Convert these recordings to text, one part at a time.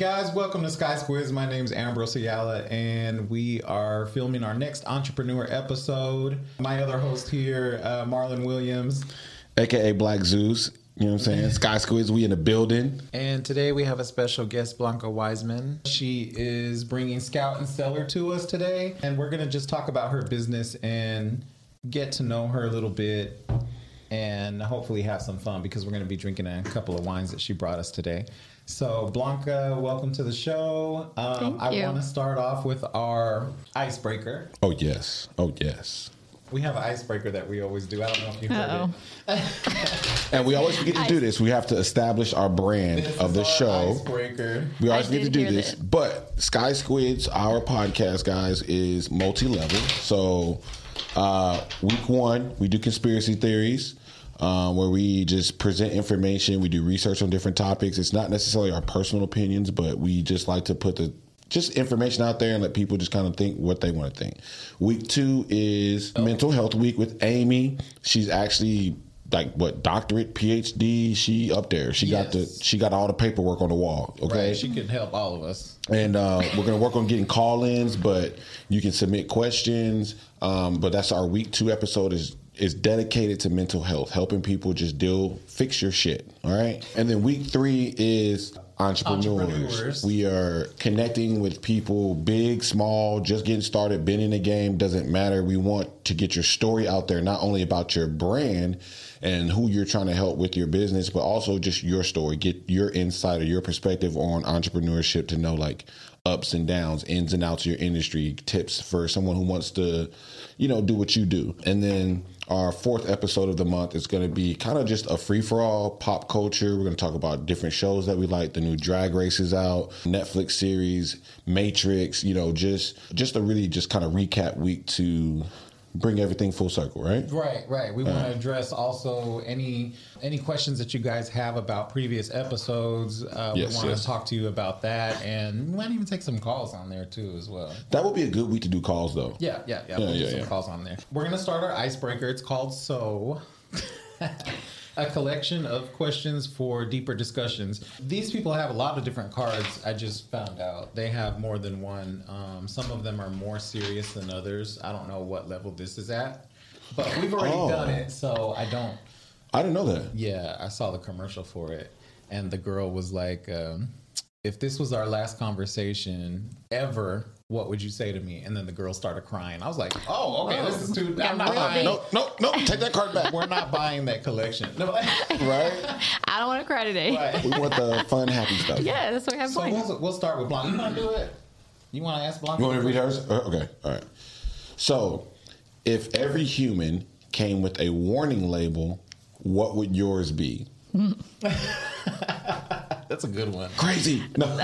Guys, welcome to Sky Squidz. My name is Ambrose Ayala, and we are filming our next entrepreneur episode. My other host here, uh, Marlon Williams. aka Black Zeus. You know what I'm saying? Sky Squidz, we in the building. And today we have a special guest, Blanca Wiseman. She is bringing Scout and Cellar to us today, and we're going to just talk about her business and get to know her a little bit and hopefully have some fun because we're going to be drinking a couple of wines that she brought us today. So, Blanca, welcome to the show. Um, Thank I want to start off with our icebreaker. Oh yes. Oh yes. We have an icebreaker that we always do. I don't know if you've heard Uh-oh. it. And we always forget to do this. We have to establish our brand This of is the our show. Icebreaker. We always I forget to did do hear this. that. But Sky Squidz, our podcast, guys, is multi level. So, uh, week one, we do conspiracy theories. Um, where we just present information, we do research on different topics. It's not necessarily our personal opinions, but we just like to put the just information out there and let people just kind of think what they want to think. Week two is mental health week with Amy. She's actually like what doctorate, PhD. She up there. She got the she got all the paperwork on the wall. Okay, Right. She can help all of us. and uh, we're going to work on getting call-ins but you can submit questions um, but that's our week two episode is is dedicated to mental health helping people just deal fix your shit all right and then week three is entrepreneurs. Entrepreneurs. we are connecting with people big small just getting started been in the game doesn't matter we want to get your story out there not only about your brand and who you're trying to help with your business, but also just your story. Get your insight or your perspective on entrepreneurship to know like ups and downs, ins and outs of your industry, tips for someone who wants to, you know, do what you do. And then our fourth episode of the month is going to be kind of just a free for all pop culture. We're going to talk about different shows that we like. The new Drag Race is out, Netflix series, Matrix. You know, just just a really just kind of recap week to bring everything full circle, right? Right, right. We Uh-huh. want to address also any any questions that you guys have about previous episodes. Uh, Yes, we want yes. to talk to you about that, and we might even take some calls on there too as well. That would be a good week to do calls though. Yeah, yeah, yeah. Yeah, we'll yeah, yeah. calls on there. We're gonna start our icebreaker. It's called So. A collection of questions for deeper discussions. These people have a lot of different cards. I just found out they have more than one. Um, some of them are more serious than others. I don't know what level this is at, but we've already Oh. done it, so I don't. I didn't know that. Yeah, I saw the commercial for it, and the girl was like, um, "If this was our last conversation ever, what would you say to me?" And then the girl started crying. I was like, "Oh, okay, this is too." I'm not buying. No, no, no. Take that card back. We're not buying that collection. No, right? I don't want to cry today. right. We want the fun, happy stuff. Yeah, that's what we have So going. we'll, we'll start with Blanca. You want to do it? You want to ask Blanca? You want to read hers? Uh, Okay, all right. So, if every human came with a warning label, what would yours be? That's a good one. Crazy. No.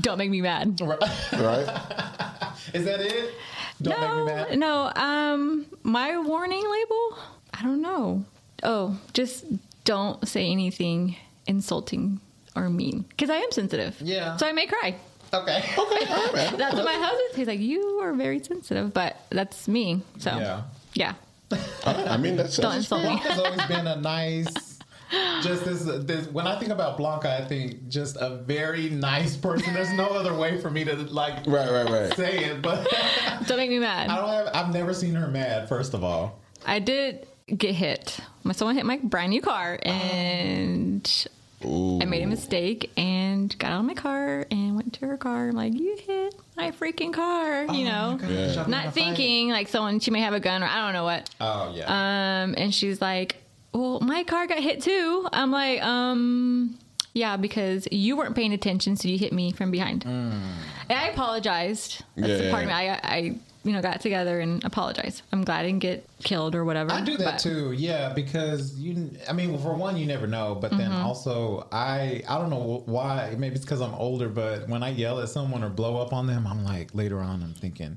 Don't make me mad. right? Is that it? Don't no, make me mad. no. Um, my warning label. I don't know. Oh, just don't say anything insulting or mean because I am sensitive. Yeah. So I may cry. Okay. Okay, all right. That's what my husband. He's like, you are very sensitive, but that's me. So Yeah. yeah. All right, I mean, that's, Don't insult me. Blanca's always been a nice. Just this, this, when I think about Blanca, I think just a very nice person. There's no other way for me to like right, right, right. say it, but Don't make me mad. I don't have. I've never seen her mad. First of all, I did get hit. My someone hit my brand new car, and I made a mistake and got out of my car and went to her car. I'm like, "You hit my freaking car," you know, Oh my gosh, Yeah. y'all got in a not fight? thinking like someone she may have a gun or I don't know what. Oh yeah. Um, and she's like, "Well, my car got hit too." I'm like, "Um." Yeah, because you weren't paying attention, so you hit me from behind. And I apologized. That's Yeah, the part of me. I, I, you know, got together and apologized. I'm glad I didn't get killed or whatever. I do that but- too, yeah, because you. I mean, for one, you never know, but then Mm-hmm. also, I I don't know why. Maybe it's because I'm older, but when I yell at someone or blow up on them, I'm like later on, I'm thinking,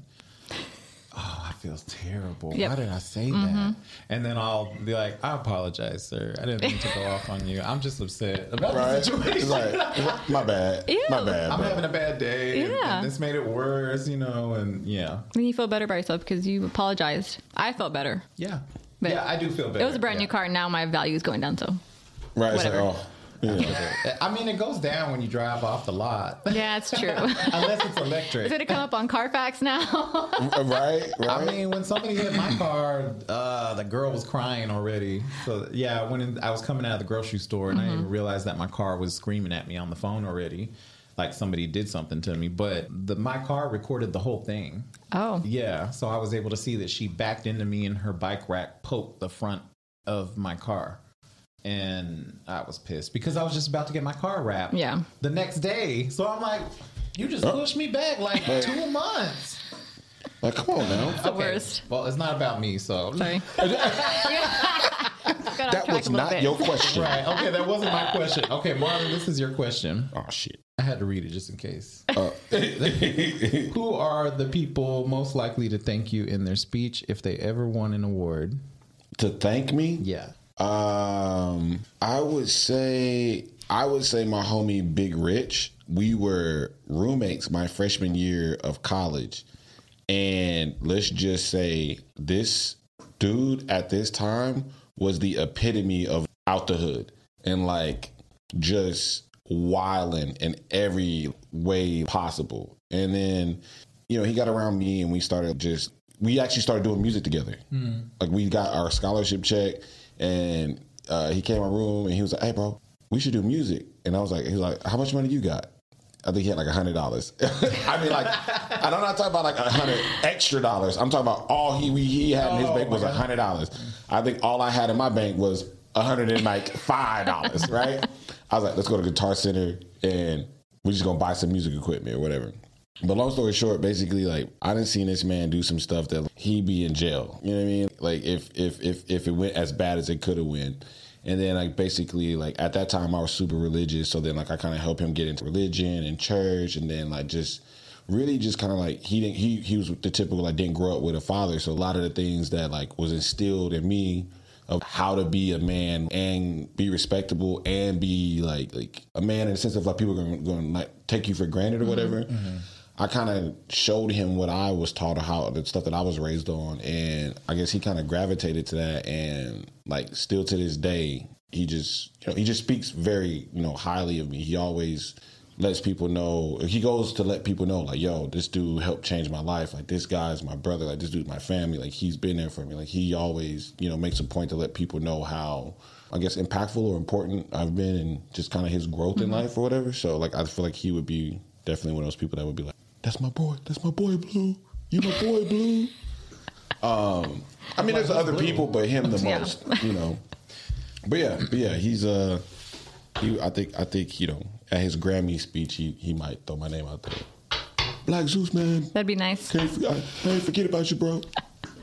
oh, I feel terrible. Yep. Why did I say mm-hmm. that? And then I'll be like, I apologize, sir. I didn't mean to go off on you. I'm just upset about Right? the situation. like, my bad. Yeah. My bad. I'm but- having a bad day. Yeah. and this made it worse, you know, and yeah, Then you feel better about yourself because you apologized. I felt better. yeah, But yeah. I do feel better. It was a brand yeah. new car, and now my value is going down. So right. It's like, whatever. Oh, I mean, it goes down when you drive off the lot, Yeah, it's true. unless it's electric. Is electric. it to come up on Carfax now? right, right. I mean, when somebody hit my car, uh, the girl was crying already. So yeah, when I was coming out of the grocery store and I didn't even realize that my car was screaming at me on the phone already, like somebody did something to me. But the my car recorded the whole thing. oh, Yeah, so I was able to see that she backed into me and her bike rack poked the front of my car. And I was pissed because I was just about to get my car wrapped. Yeah. The next day. So I'm like, you just pushed me back like two months. like, come on now. the worst. Well, it's not about me, so. Sorry. That was not bit. your question. Right. Okay, that wasn't my question. Okay, Marlon, this is your question. Oh shit. I had to read it just in case. Uh, Who are the people most likely to thank you in their speech if they ever won an award? to thank me? Yeah. Um, I would say I would say my homie Big Rich. We were roommates my freshman year of college, and let's just say this dude at this time was the epitome of out the hood and like just wilding in every way possible. And then, you know, he got around me and we started just we actually started doing music together. Like we got our scholarship check and uh, he came in my room and he was like, Hey bro, we should do music. And I was like, he was like, How much money you got? I think he had like a hundred dollars. I mean, like, and I'm not talking about like a hundred extra dollars. I'm talking about all he we, he had in his Oh, bank was a hundred dollars. I think all I had in my bank was a hundred and like five dollars. Right? I was like, let's go to Guitar Center and we're just gonna buy some music equipment or whatever. But long story short, basically, like I didn't see this man do some stuff that he be in jail. You know what I mean? Like if if if if it went as bad as it could have went. And then like basically like at that time I was super religious, so then like I kind of helped him get into religion and church, and then like just really just kind of like he didn't he he was the typical like didn't grow up with a father, so a lot of the things that like was instilled in me of how to be a man and be respectable and be like like a man in the sense of like people are going to like take you for granted or mm-hmm. whatever. Mm-hmm. I kind of showed him what I was taught or how the stuff that I was raised on, and I guess he kind of gravitated to that. And like still to this day, he just you know he just speaks very you know highly of me. He always lets people know he goes to let people know like yo this dude helped change my life. Like this guy's my brother. Like this dude's my family. Like he's been there for me. Like he always you know makes a point to let people know how i guess impactful or important i've been and just kind of his growth in mm-hmm. life or whatever. So like i feel like he would be definitely one of those people that would be like that's my boy that's my boy blue you my boy blue um i mean there's other people but him the Yeah. most you know but yeah but yeah he's uh he, I think I think you know at his Grammy speech he he might throw my name out there. Black Zeus man, That'd be nice. can't forget, I ain't forget about you, bro.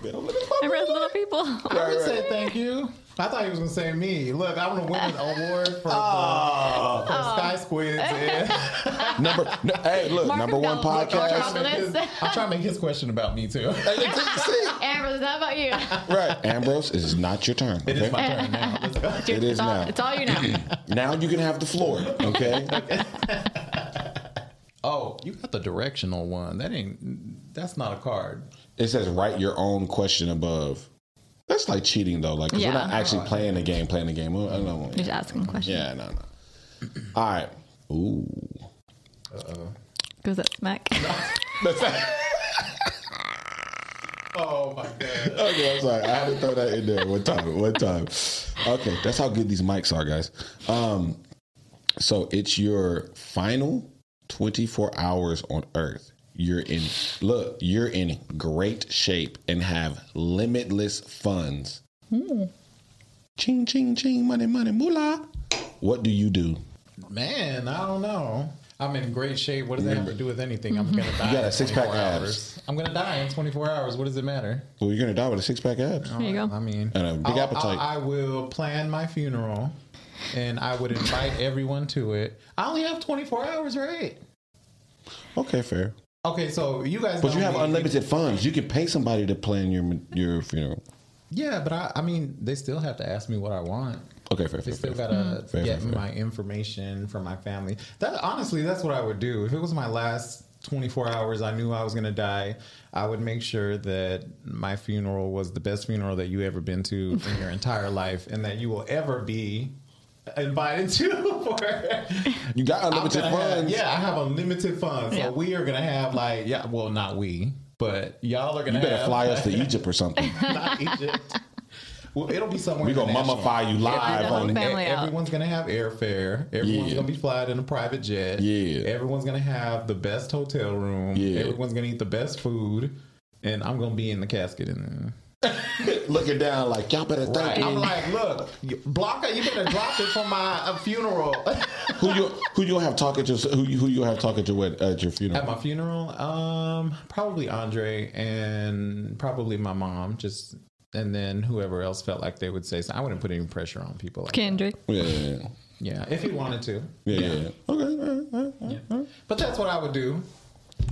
Man, I'm like, Remember little people? I would say thank you. I thought he was gonna say me. Look, I'm gonna win an award for, Oh. the, for Sky Squidz. And number, no, hey, look, Mark number one Mark podcast. I'm, trying to make his, I'm trying to make his question about me too. See? Amber, is that about you? right, Ambrose, it is not your turn. It is my turn now. Let's. It is it's all, now. It's all you know. Now you can have the floor. Okay. Oh, you got the directional one. That ain't. That's not a card. it says write your own question above. That's like cheating though. Like 'cause Yeah. we're not actually playing the game. Playing the game. I don't know. Just asking questions. Yeah, no, no. All right. Ooh. Goes that smack? Oh my god. Okay, I'm sorry. I had to throw that in there one time. One time. Okay, that's how good these mics are, guys. Um, so it's your final 24 hours on Earth. You're in look. You're in great shape and have limitless funds. Hmm. Ching ching ching, money money moolah. What do you do? Man, I don't know. I'm in great shape. What does that have to do with anything? I'm gonna mm-hmm. die. You got a in six-pack 24 abs. hours. I'm gonna die in 24 hours. What does it matter? Well, you're gonna die with a six pack abs. Oh, there you go. I mean, And a big I'll- appetite. I'll- I will plan my funeral, and I would invite everyone to it. I only have 24 hours, right? Okay, fair. Okay, so you guys. But you have me. unlimited funds. You can pay somebody to plan your your funeral. Yeah, but I, I mean, they still have to ask me what I want. Okay, fair, They fair, still fair. gotta hmm. Fair, get fair, fair. my information from my family. That honestly, that's what I would do if it was my last 24 hours. I knew I was gonna die. I would make sure that my funeral was the best funeral that you ever been to in your entire life, and that you will ever be invited to for. You got unlimited gonna have- funds. yeah, I have unlimited funds. So Yeah. we are gonna have like yeah, well not we, but y'all are gonna You better have, fly us to Egypt or something. not Egypt. Well, it'll be somewhere. We gonna mummify you live on. family. out. Everyone's gonna have airfare. Everyone's Yeah. gonna be flying in a private jet. Yeah. Everyone's gonna have the best hotel room. Yeah. Everyone's gonna eat the best food, and I'm gonna be in the casket in Looking down like y'all better there. thank Right. I'm like, look, blocker, you better drop it for my uh, funeral. Who you who you have talking to? Who you who you have talking to at, at your funeral? At my funeral, um, probably Andre and probably my mom. Just and then whoever else felt like they would say. So I wouldn't put any pressure on people. Like that. Kendrick. yeah, yeah, yeah. Yeah, if he wanted to. yeah, yeah. yeah. Okay, all right, all right, all right. Yeah. But that's what I would do.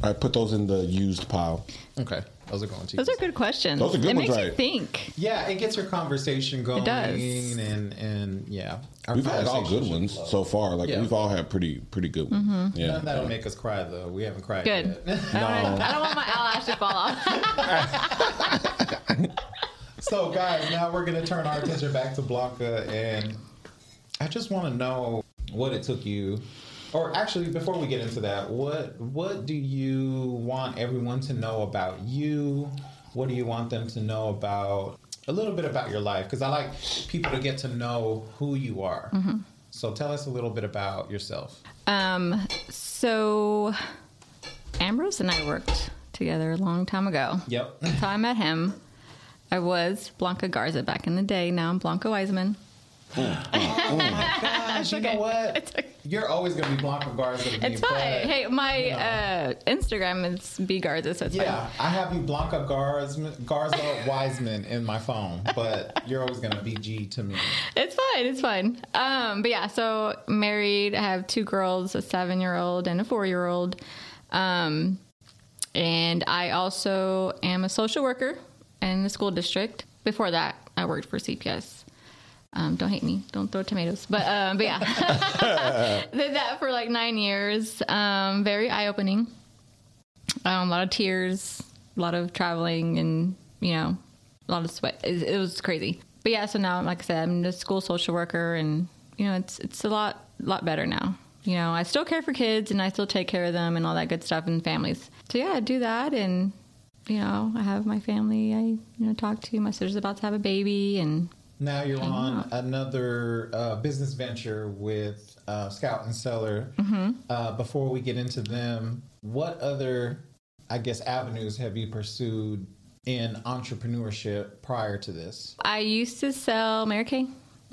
All right, put those in the used pile. Okay, those are going to. Those are good questions. Those are good it ones, makes you think. Yeah, it gets your conversation going. It does. And and yeah, We've had all good ones should flow. so far. Like Yeah. we've all had pretty pretty good ones. Mm-hmm. Yeah. None that'll make us cry though. We haven't cried Good. yet. I, don't, I don't want my eyelash to fall off. so guys, now we're gonna turn our attention back to Blanca, and I just want to know what it took you. Or actually, before we get into that, what what do you want everyone to know about you? What do you want them to know about a little bit about your life? Because I like people to get to know who you are. So tell us a little bit about yourself. Um, so Ambrose and I worked together a long time ago. Yep. That's how I met him. I was Blanca Garza back in the day. Now I'm Blanca Wiseman. Oh my gosh, you know what? It's okay. You're always gonna be Blanca Garza. to me, It's fine. Hey, my you know. uh, Instagram is B Garza, so Yeah, I have you Blanca Garza, Garza Wiseman in my phone, but you're always gonna be G to me. It's fine. It's fine. Um, but yeah, so married. I have two girls, a seven-year-old and a four-year-old. Um, and I also am a social worker in the school district. Before that, I worked for CPS. Um, don't hate me. Don't throw tomatoes. But um, but yeah, did that for like nine years. Um, very eye opening. Um, a lot of tears, a lot of traveling, and you know, a lot of sweat. It, it was crazy. But yeah, so now, like I said, I'm a school social worker, and you know, it's it's a lot lot better now. You know, I still care for kids, and I still take care of them, and all that good stuff, and families. So yeah, I do that, and you know, I have my family. I you know talk to. My sister's about to have a baby, and Now you're on another uh, business venture with uh, Scout and Cellar. Uh, before we get into them, what other, I guess, avenues have you pursued in entrepreneurship prior to this? I used to sell Mary Kay.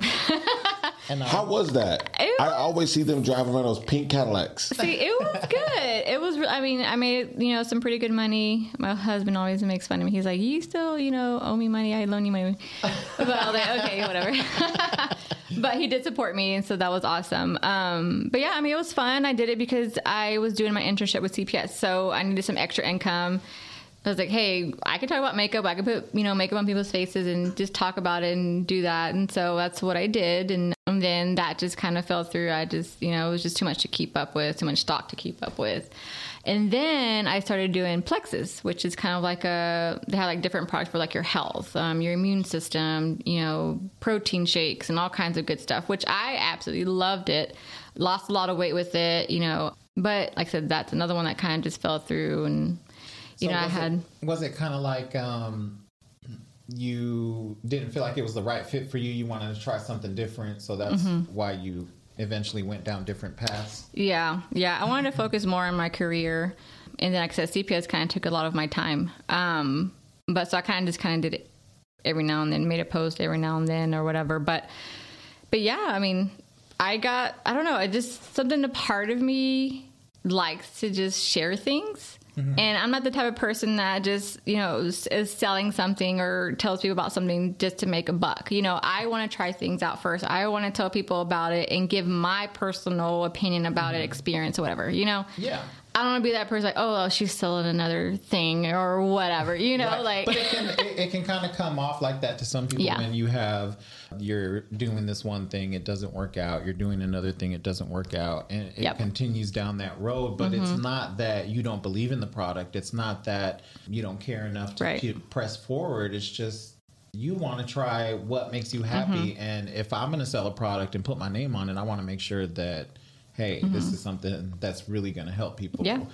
And uh, How was that? It I always see them driving around those pink Cadillacs. See, it was good. It was. I mean, I made you know some pretty good money. My husband always makes fun of me. He's like, "You still, you know, owe me money. I loan you money." But I was like, "Okay, whatever." but he did support me, and so that was awesome. Um, but yeah, I mean, it was fun. I did it because I was doing my internship with CPS, so I needed some extra income. I was like, hey, I could talk about makeup. I could put, you know, makeup on people's faces and just talk about it and do that. And so that's what I did. And, and then that just kind of fell through. I just, you know, it was just too much to keep up with, too much stock to keep up with. And then I started doing Plexus, which is kind of like a, they have like different products for like your health, um, your immune system, you know, protein shakes and all kinds of good stuff, which I absolutely loved it. Lost a lot of weight with it, you know. But like I said, that's another one that kind of just fell through and, you So know, I had. It, was it kind of like um, you didn't feel like it was the right fit for you? You wanted to try something different, so that's Mm-hmm. why you eventually went down different paths. Yeah, yeah. I wanted to focus more on my career, and then like I said, CPS kind of took a lot of my time. Um, but so I kind of just kind of did it every now and then, made a post every now and then or whatever. But but yeah, I mean, I got I don't know, it just something a part of me likes to just share things. Mm-hmm. And I'm not the type of person that just, you know, is, is selling something or tells people about something just to make a buck. You know, I want to try things out first. I want to tell people about it and give my personal opinion about it, mm-hmm. experience, or whatever. You know, Yeah. I don't want to be that person like, oh, well, she's selling another thing or whatever. You know, Right. like but it can it, it can kind of come off like that to some people Yeah. when you have you're doing this one thing it doesn't work out you're doing another thing it doesn't work out and it Yep. Mm-hmm. continues down that road but it's not that you don't believe in the product it's not that you don't care enough to Right. keep, press forward it's just you want to try what makes you happy. Mm-hmm. And if I'm going to sell a product and put my name on it, I want to make sure that, hey, this is something that's really going to help people. Mm-hmm. Yeah.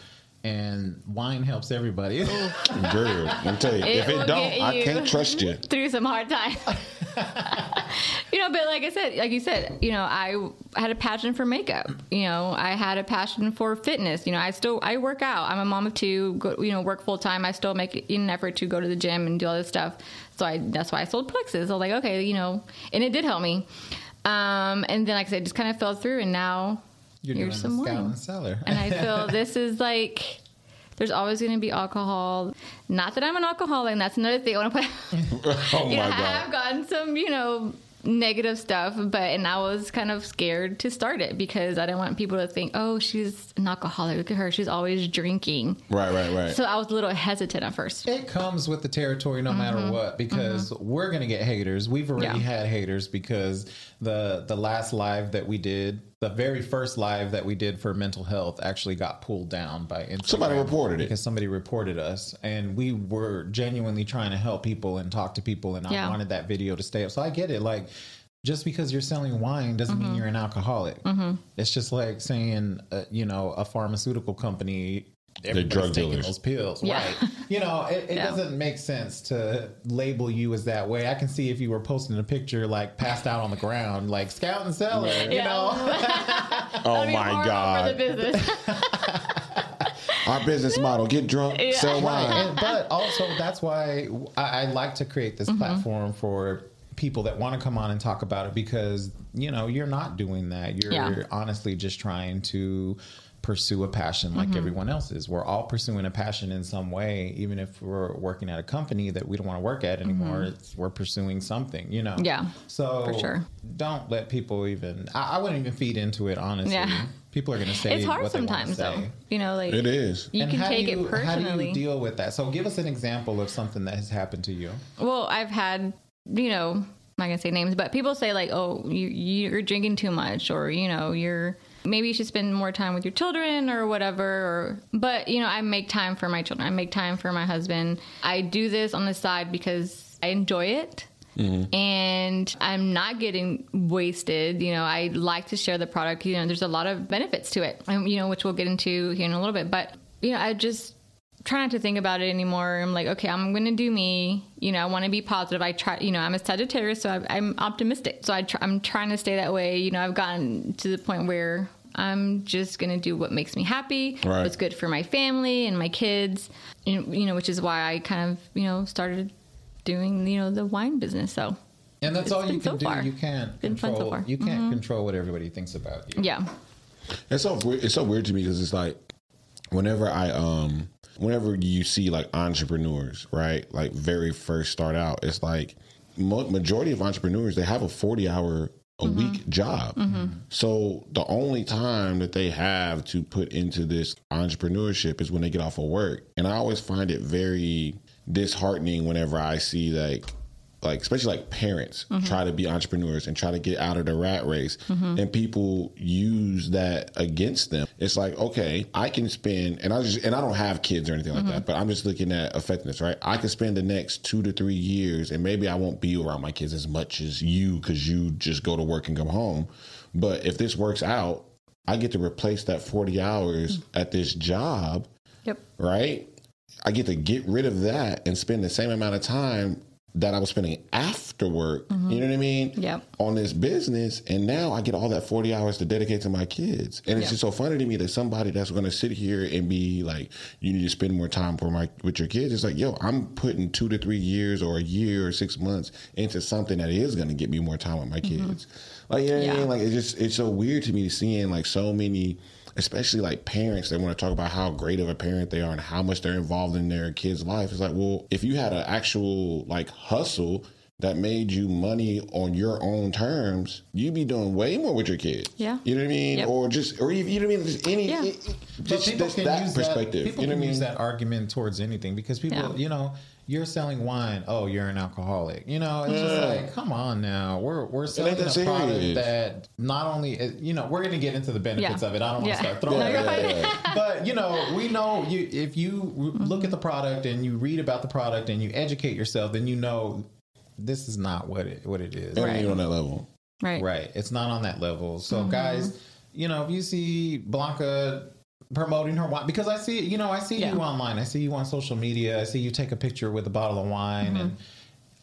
And wine helps everybody. Girl, let me tell you, It if it don't, I can't trust you. through some hard times. you know, but like I said, like you said, you know, I had a passion for makeup. You know, I had a passion for fitness. You know, I still I work out. I'm a mom of two. Go, you know, work full time. I still make an effort to go to the gym and do all this stuff. So I that's why I sold plexus. I was like, okay, you know, and it did help me. Um, and then like I said, it just kind of fell through, and now You're here's some wine. and cellar. And I feel this is like there's always going to be alcohol. Not that I'm an alcoholic. And that's another thing I want to put. Oh you know, my I have gotten some, you know, negative stuff, but and I was kind of scared to start it because I didn't want people to think, oh, she's an alcoholic. Look at her, she's always drinking. Right, right, right. So I was a little hesitant at first. It comes with the territory no matter what because we're gonna get haters. We've already Mm-hmm. Yeah. had haters because the the last live that we did, the very first live that we did for mental health actually got pulled down by Instagram. Somebody reported it. because somebody reported us and we were genuinely trying to help people and talk to people and Yeah. I wanted that video to stay up. So I get it like just because you're selling wine doesn't Mm-hmm. mean you're an alcoholic. It's just like saying, uh, you know, a pharmaceutical company. Everybody's drug taking dealers. those pills, Yeah. right? You know, it, it Yeah. doesn't make sense to label you as that way. I can see if you were posting a picture like passed out on the ground, like scout and cellar, you Yeah. know. oh my horrible For the god. business. Our business model: get drunk, sell Right. wine. And, but also that's why I, I like to create this mm-hmm. platform for people that want to come on and talk about it because you know you're not doing that. You're Yeah. honestly just trying to pursue a passion like mm-hmm. everyone else is. We're all pursuing a passion in some way, even if we're working at a company that we don't want to work at anymore. Mm-hmm. It's, we're pursuing something, you know. Yeah, So for sure. don't let people even. I, I wouldn't even feed into it. Honestly, Yeah. people are going to say it's hard what they sometimes, though. say. You know, like It is. You And can how do take you- it personally. How do you deal with that? So give us an example of something that has happened to you. Well, I've had, you know, I'm not gonna say names, but people say like, "Oh, you you're drinking too much," or you know, you're maybe you should spend more time with your children or whatever. Or, but you know, I make time for my children. I make time for my husband. I do this on the side because I enjoy it. And I'm not getting wasted. You know, I like to share the product. You know, there's a lot of benefits to it, um, you know, which we'll get into here in a little bit. But, you know, I just try not to think about it anymore. I'm like, okay, I'm going to do me. You know, I want to be positive. I try, you know, I'm a Sagittarius, so I, I'm optimistic. So I try, I'm trying to stay that way. You know, I've gotten to the point where I'm just going to do what makes me happy, Right. what's good for my family and my kids, and, you know, which is why I kind of, you know, started doing, you know, the wine business. So, And that's It's all you can so do. far. You can't Been fun so control. far. Mm-hmm. You can't control what everybody thinks about you. yeah. It's so weird. It's so weird to me because it's like whenever I um whenever you see like entrepreneurs, right? Like very first start out, it's like mo- majority of entrepreneurs they have a forty hour a mm-hmm. week job. Mm-hmm. So the only time that they have to put into this entrepreneurship is when they get off of work, and I always find it very disheartening whenever I see like like especially like parents mm-hmm. try to be entrepreneurs and try to get out of the rat race mm-hmm. and people use that against them. It's like okay i can spend and i just and i don't have kids or anything like mm-hmm. that but i'm just looking at effectiveness right? I can spend the next two to three years and maybe i won't be around my kids as much as you because you just go to work and come home. But if this works out i get to replace that 40 hours mm. at this job Yep. right? I get to get rid of that and spend the same amount of time that I was spending after work. You know what I mean? Yep. On this business, and now I get all that forty hours to dedicate to my kids. And it's Yeah. just so funny to me that somebody that's going to sit here and be like, "You need to spend more time for my with your kids." It's like, yo, I'm putting two to three years or a year or six months into something that is going to get me more time with my mm-hmm. kids. Like, you know what I Yeah. mean? Like, it's just it's so weird to me seeing like so many especially like parents they want to talk about how great of a parent they are and how much they're involved in their kids life it's like well if you had an actual like hustle that made you money on your own terms you'd be doing way more with your kids Yeah. you know what i mean Yep. or just or even, you know what i mean just any Yeah. it- it- just, people just can that use perspective That, people you know can what i mean use that argument towards anything because people, Yeah. you know, you're selling wine. Oh, you're an alcoholic. You know, it's just like, come on now. We're we're selling that a product that not only you know we're going to get into the benefits Yeah. of it. I don't want Yeah. to start throwing. No, it. fine. but you know, we know you if you Mm-hmm. look at the product and you read about the product and you educate yourself, then you know this is not what it what it is. It Right. ain't on that level. Right. Right. It's not on that level. So Mm-hmm. guys, you know, if you see Blanca promoting her wine because I see you know, I see Yeah. you online. I see you on social media. I see you take a picture with a bottle of wine Mm-hmm. and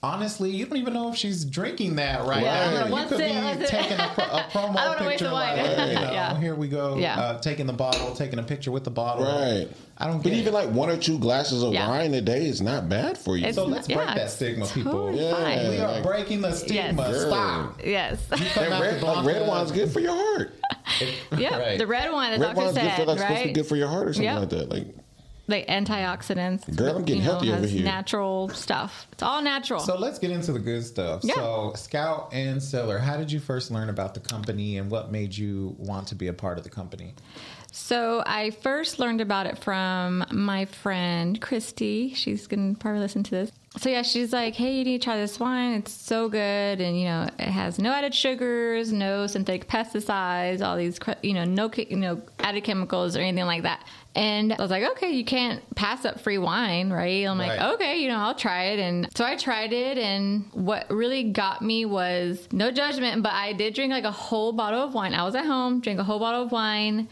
honestly, you don't even know if she's drinking that right Yeah. now. You What's could it? be taking a, pro- a promo I don't wanna waste picture the wine. like, you know, Yeah. here we go. Yeah. Uh, taking the bottle, taking a picture with the bottle. Right. I don't But get even it. like one or two glasses of Yeah. wine a day is not bad for you. It's So let's not- break yeah, that stigma, people. totally Yeah. fine. we are like- breaking the stigma. Yes. Stop. Yes. Come and red, like red wine's good for your heart. yeah. Right. The red wine, the Red doctor wine's good for said, like supposed to be right? good for your heart or something Yep. like that. Like like antioxidants. Girl, I'm getting you know, healthy over here. Natural stuff. It's all natural. So let's get into the good stuff. Yeah. So, Scout and Cellar, how did you first learn about the company and what made you want to be a part of the company? So I first learned about it from my friend Christy. She's gonna probably listen to this. So yeah, she's like, "Hey, you need to try this wine. It's so good, and you know, it has no added sugars, no synthetic pesticides, all these, you know, no, you know, added chemicals or anything like that." And I was like, "Okay, you can't pass up free wine, right?" I'm like, "Okay, you know, I'll try it." And so I tried it, and what really got me was no judgment, but I did drink like a whole bottle of wine. I was at home, drank a whole bottle of wine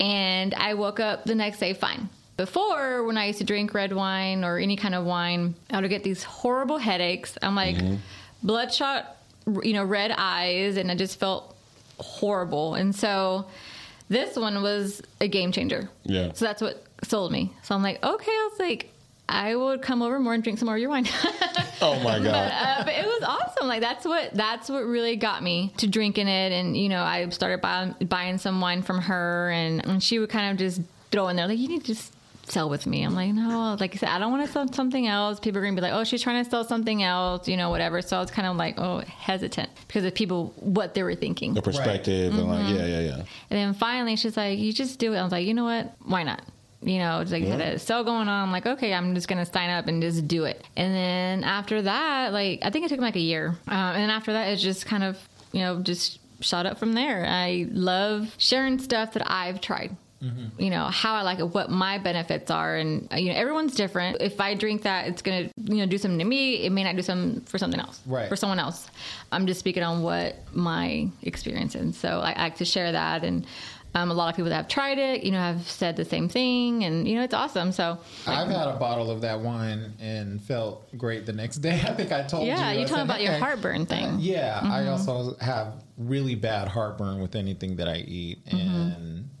and I woke up the next day fine. Before, when I used to drink red wine or any kind of wine, I would get these horrible headaches. I'm like bloodshot, you know, red eyes, and I just felt horrible. And so this one was a game changer. Yeah. So that's what sold me. So I'm like, okay, I was like, I would come over more and drink some more of your wine. Oh my god. uh, but it was awesome. Like that's what that's what really got me to drinking it. And you know, I started buying buying some wine from her, and, and she would kind of just throw in there like, "You need to just sell with me." I'm like, "No, like I said, I don't want to sell something else." People are gonna be like, "Oh, she's trying to sell something else," you know, whatever. So I was kind of like, oh, hesitant because of people what they were thinking. the perspective and Mm-hmm. like yeah, yeah, yeah. And then finally, she's like, "You just do it." I was like, "You know what? Why not?" You know, it's like had a sale going on. I'm like, okay, I'm just gonna sign up and just do it. And then after that, like, I think it took me like a year. Um, and then after that, it's just kind of, you know, just shot up from there. I love sharing stuff that I've tried. You know how I like it, what my benefits are, and uh, you know everyone's different. If I drink that, it's gonna you know do something to me. It may not do something for something else, Right. For someone else. I'm just speaking on what my experience is. So I, I like to share that, and um, a lot of people that have tried it, you know, have said the same thing, and you know, it's awesome. So I've had a bottle of that wine and felt great the next day. I think I told you. yeah, you said, told about your heartburn thing. Yeah, I also have really bad heartburn with anything that I eat, and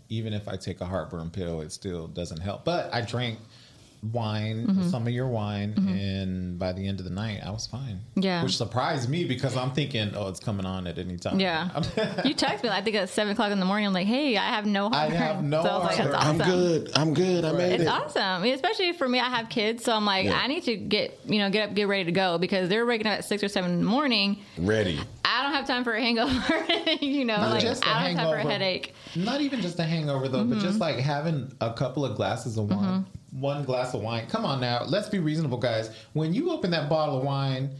even if I take a heartburn pill, it still doesn't help. But I drank wine, mm-hmm. some of your wine, mm-hmm. and by the end of the night, I was fine. Yeah. which surprised me because I'm thinking, oh, it's coming on at any time. Yeah, you text me. I think at seven o'clock in the morning. I'm like, hey, I have no I have no so I was like, heartburn. that's I'm awesome. good. I'm good. I made It's it. awesome, I mean, especially for me. I have kids, so I'm like, Yeah. I need to get you know get up, get ready to go because they're waking up at six or seven in the morning. Ready. I don't have time for a hangover. you know, Not like just a I don't have time for a hangover. headache. Not even just a hangover though, but Mm-hmm. just like having a couple of glasses of wine, mm-hmm. One glass of wine. Come on now, let's be reasonable, guys. When you open that bottle of wine,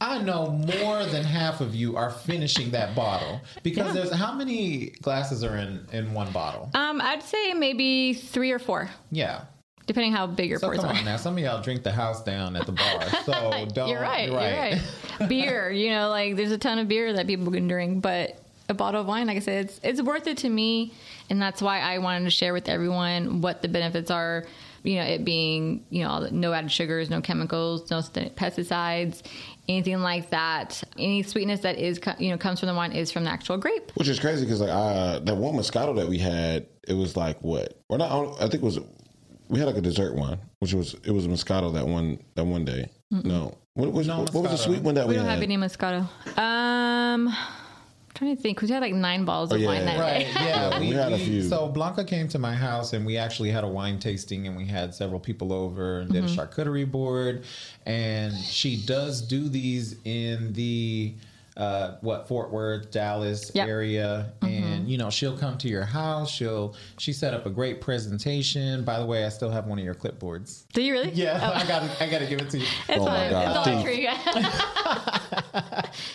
I know more than half of you are finishing that bottle because Yeah. there's how many glasses are in in one bottle? Um, I'd say maybe three or four, Yeah. depending how big your So pours come are. on now, some of y'all drink the house down at the bar. So don't. You're right. You're right. beer, you know, like there's a ton of beer that people can drink, but a bottle of wine, like I said, it's it's worth it to me, and that's why I wanted to share with everyone what the benefits are. You know, it being you know no added sugars, no chemicals, no pesticides, anything like that. Any sweetness that is you know comes from the wine is from the actual grape. Which is crazy because like uh, that one Moscato that we had, it was like what? Or not? I think it was. We had like a dessert one, which was it was a Moscato that one that one day. No, what was No what, was the sweet one that we, We don't had? have any Moscato. Um, I'm trying to think because we had like nine bottles of Oh, yeah. wine that Right. day. Yeah, we had a few. So Blanca came to my house and we actually had a wine tasting and we had several people over and did Mm-hmm. a charcuterie board. And she does do these in the uh, what Fort Worth, Dallas Yep. area, and you know she'll come to your house. She'll she set up a great presentation. By the way, I still have one of your clipboards. Do you really? Yeah, I got I got to give it to you. It's Oh my. God, It's all true.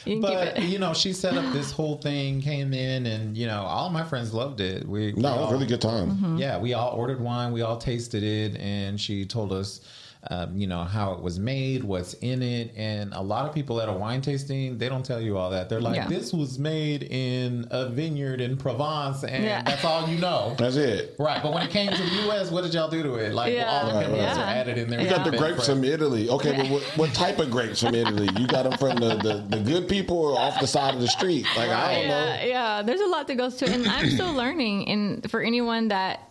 you can keep But it. you know, she set up this whole thing, came in, and you know, all my friends loved it. We No, we it was a all- really good time. Mm-hmm. Yeah, we all ordered wine, we all tasted it, and she told us um, you know, how it was made, what's in it. And a lot of people at a wine tasting, they don't tell you all that. They're like, Yeah. this was made in a vineyard in Provence, and Yeah. that's all you know. That's it. Right, but when it came to the U.S., what did y'all do to it? Like Yeah. all the Right, chemicals right. are added in there. You got the grapes from Italy. Okay, but what, what type of grapes from Italy? You got them from the, the, the good people or off the side of the street? Like I don't know. yeah, yeah. There's a lot that goes to it, and I'm still learning. And for anyone that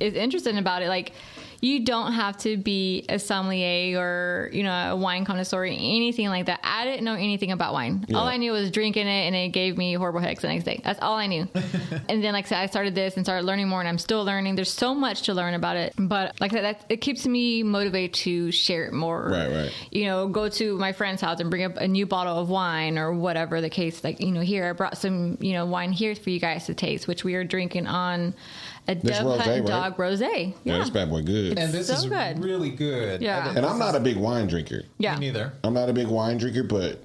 is interested about it, like you don't have to be a sommelier or you know a wine connoisseur or anything like that. I didn't know anything about wine. Yeah. All I knew was drinking it, and it gave me horrible headaches the next day. That's all I knew. and then, like I said, I started this and started learning more, and I'm still learning. There's so much to learn about it, but like I said, that, it keeps me motivated to share it more. Right, right. You know, go to my friend's house and bring up a new bottle of wine or whatever the case. Like, you know, here I brought some, you know, wine here for you guys to taste, which we are drinking on a This Dove rosé, Hut right? Dog Rosé. Yeah, Yeah, this bad boy good. And this so is good. really good. Yeah. And, And I'm not a big wine drinker. yeah. Me neither. I'm not a big wine drinker, but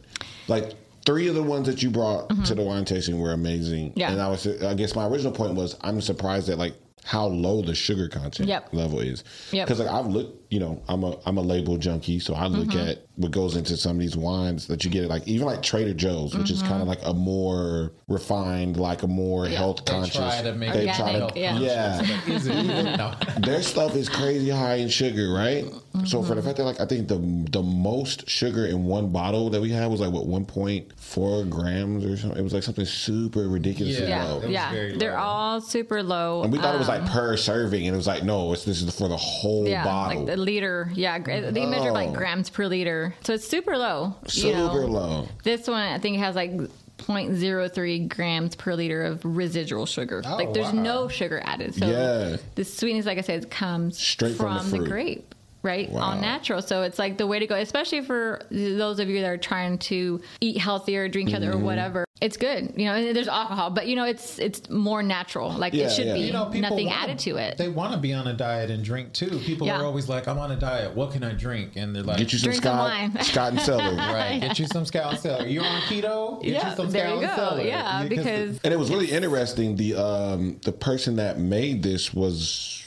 like three of the ones that you brought to the wine tasting were amazing. Mm-hmm. Yeah. And I was, I guess my original point was, I'm surprised at like how low the sugar content Yep. level is. Yep. Because like I've looked, you know, I'm a I'm a label junkie, so I look Mm-hmm. at what goes into some of these wines that you get, like even like Trader Joe's, which is kind of like a more refined, like a more health They conscious. try to make they it try to, yeah. yeah. But even? No. Their stuff is crazy high in sugar, right? So Mm-hmm. for the fact that like I think the the most sugar in one bottle that we had was like what 1.4 grams or something. It was like something super ridiculously Yeah. Yeah, low. It was yeah. very They're all super low. And we thought it was Um, like per serving, and it was like no, it's this is for the whole yeah, bottle. like the liter. Yeah, they measure like Oh. grams per liter, so it's super low. you super know. low. This one, I think, has like 0.03 grams per liter of residual sugar. Oh, like, there's wow. no sugar added. So Yeah. the sweetness, like I said, comes Straight from the fruit. grape. Right, Wow. all natural. So it's like the way to go, especially for those of you that are trying to eat healthier, drink healthier, Mm-hmm. or whatever. It's good, you know. There's alcohol, but you know, it's it's more natural. Like Yeah, it should yeah. be You You know, nothing wanna- added to it. They want to be on a diet and drink too. People Yeah. are always like, "I'm on a diet. What can I drink?" And they're like, Get you some Drink some Scott, wine. Scott and Celery. "Right, get you some Scout Cellar. You're on keto. Get yeah, you some there Scout you go. Cellar." Yeah, because And it was really interesting. The um the person that made this was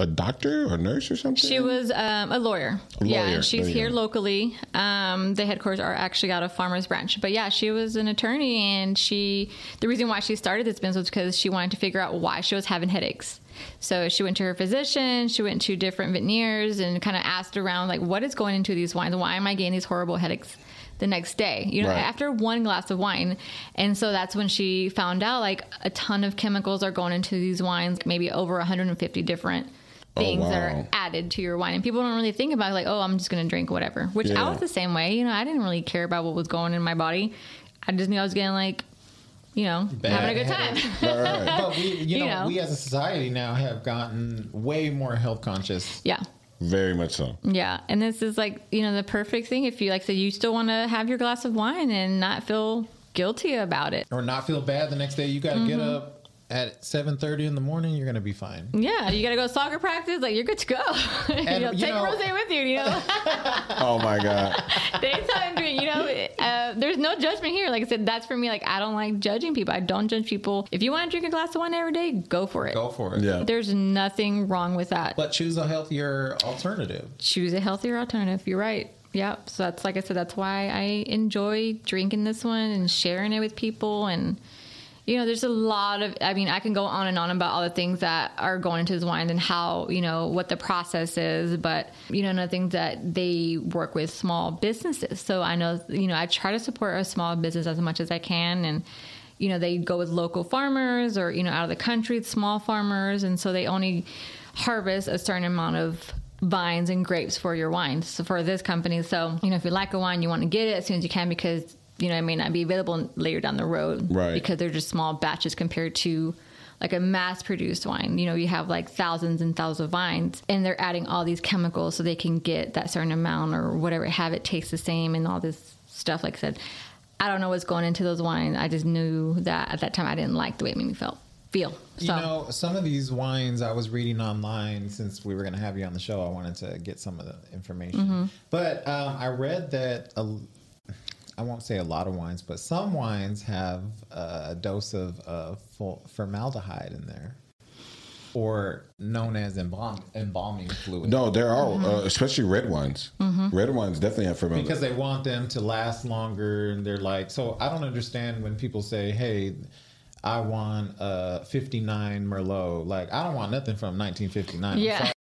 a doctor or nurse or something. She was um, a lawyer. A Yeah, lawyer. and she's There here locally. Um, the headquarters are actually out of Farmers Branch. But yeah, she was an attorney, and she the reason why she started this business was because she wanted to figure out why she was having headaches. So she went to her physician, she went to different vintners, and kind of asked around like, what is going into these wines? Why am I getting these horrible headaches? The next day, you know, Right. after one glass of wine. And so that's when she found out like a ton of chemicals are going into these wines, maybe over 150 different Oh, things that are added to your wine and people don't really think about it, like oh i'm just going to drink whatever which Yeah. i was the same way you know i didn't really care about what was going in my body i just knew i was getting like you know having a good time All right. But we, you, You know, know. we as a society now have gotten way more health conscious. yeah Very much so. yeah and this is like you know the perfect thing if you like say you still want to have your glass of wine and not feel guilty about it Or not feel bad the next day. You got to get Mm-hmm. up at 7:30 in the morning. You're gonna be fine. yeah you gotta go to soccer practice like you're good to go you know, you take know- rose with you you know Oh my god. daytime drink. You know, uh, there's no judgment here. Like I said, that's for me. Like I don't like judging people. I don't judge people. If you want to drink a glass of wine every day, go for it. Go for it. Yeah. There's nothing wrong with that. But choose a healthier alternative. Choose a healthier alternative. You're right. Yep. So that's like I said. That's why I enjoy drinking this one and sharing it with people and. You know, there's a lot of, I mean, I can go on and on about all the things that are going into this wine and how, you know, what the process is. But, you know, another thing that they work with small businesses. So I know, you know, I try to support a small business as much as I can. And, you know, they go with local farmers or, you know, out of the country, small farmers. And so they only harvest a certain amount of vines and grapes for your wines so for this company. So, you know, if you like a wine, you want to get it as soon as you can because, you know, it may not be available later down the road. Right. Because they're just small batches compared to like a mass produced wine. You know, you have like thousands and thousands of vines and they're adding all these chemicals so they can get that certain amount or whatever, have it taste the same and all this stuff. Like I said, I don't know what's going into those wines. I just knew that at that time I didn't like the way it made me feel. Feel. So, You know, some of these wines I was reading online since we were going to have you on the show. I wanted to get some of the information. Mm-hmm. But um, I read that a, I won't say a lot of wines, but some wines have a dose of uh, formaldehyde in there. or known as embalm, embalming fluid. No, there are, Mm-hmm. uh, especially red wines. Red wines definitely have formaldehyde. because they want them to last longer and they're like so i don't understand when people say hey i want a 59 merlot like i don't want nothing from 1959 Yeah. sorry.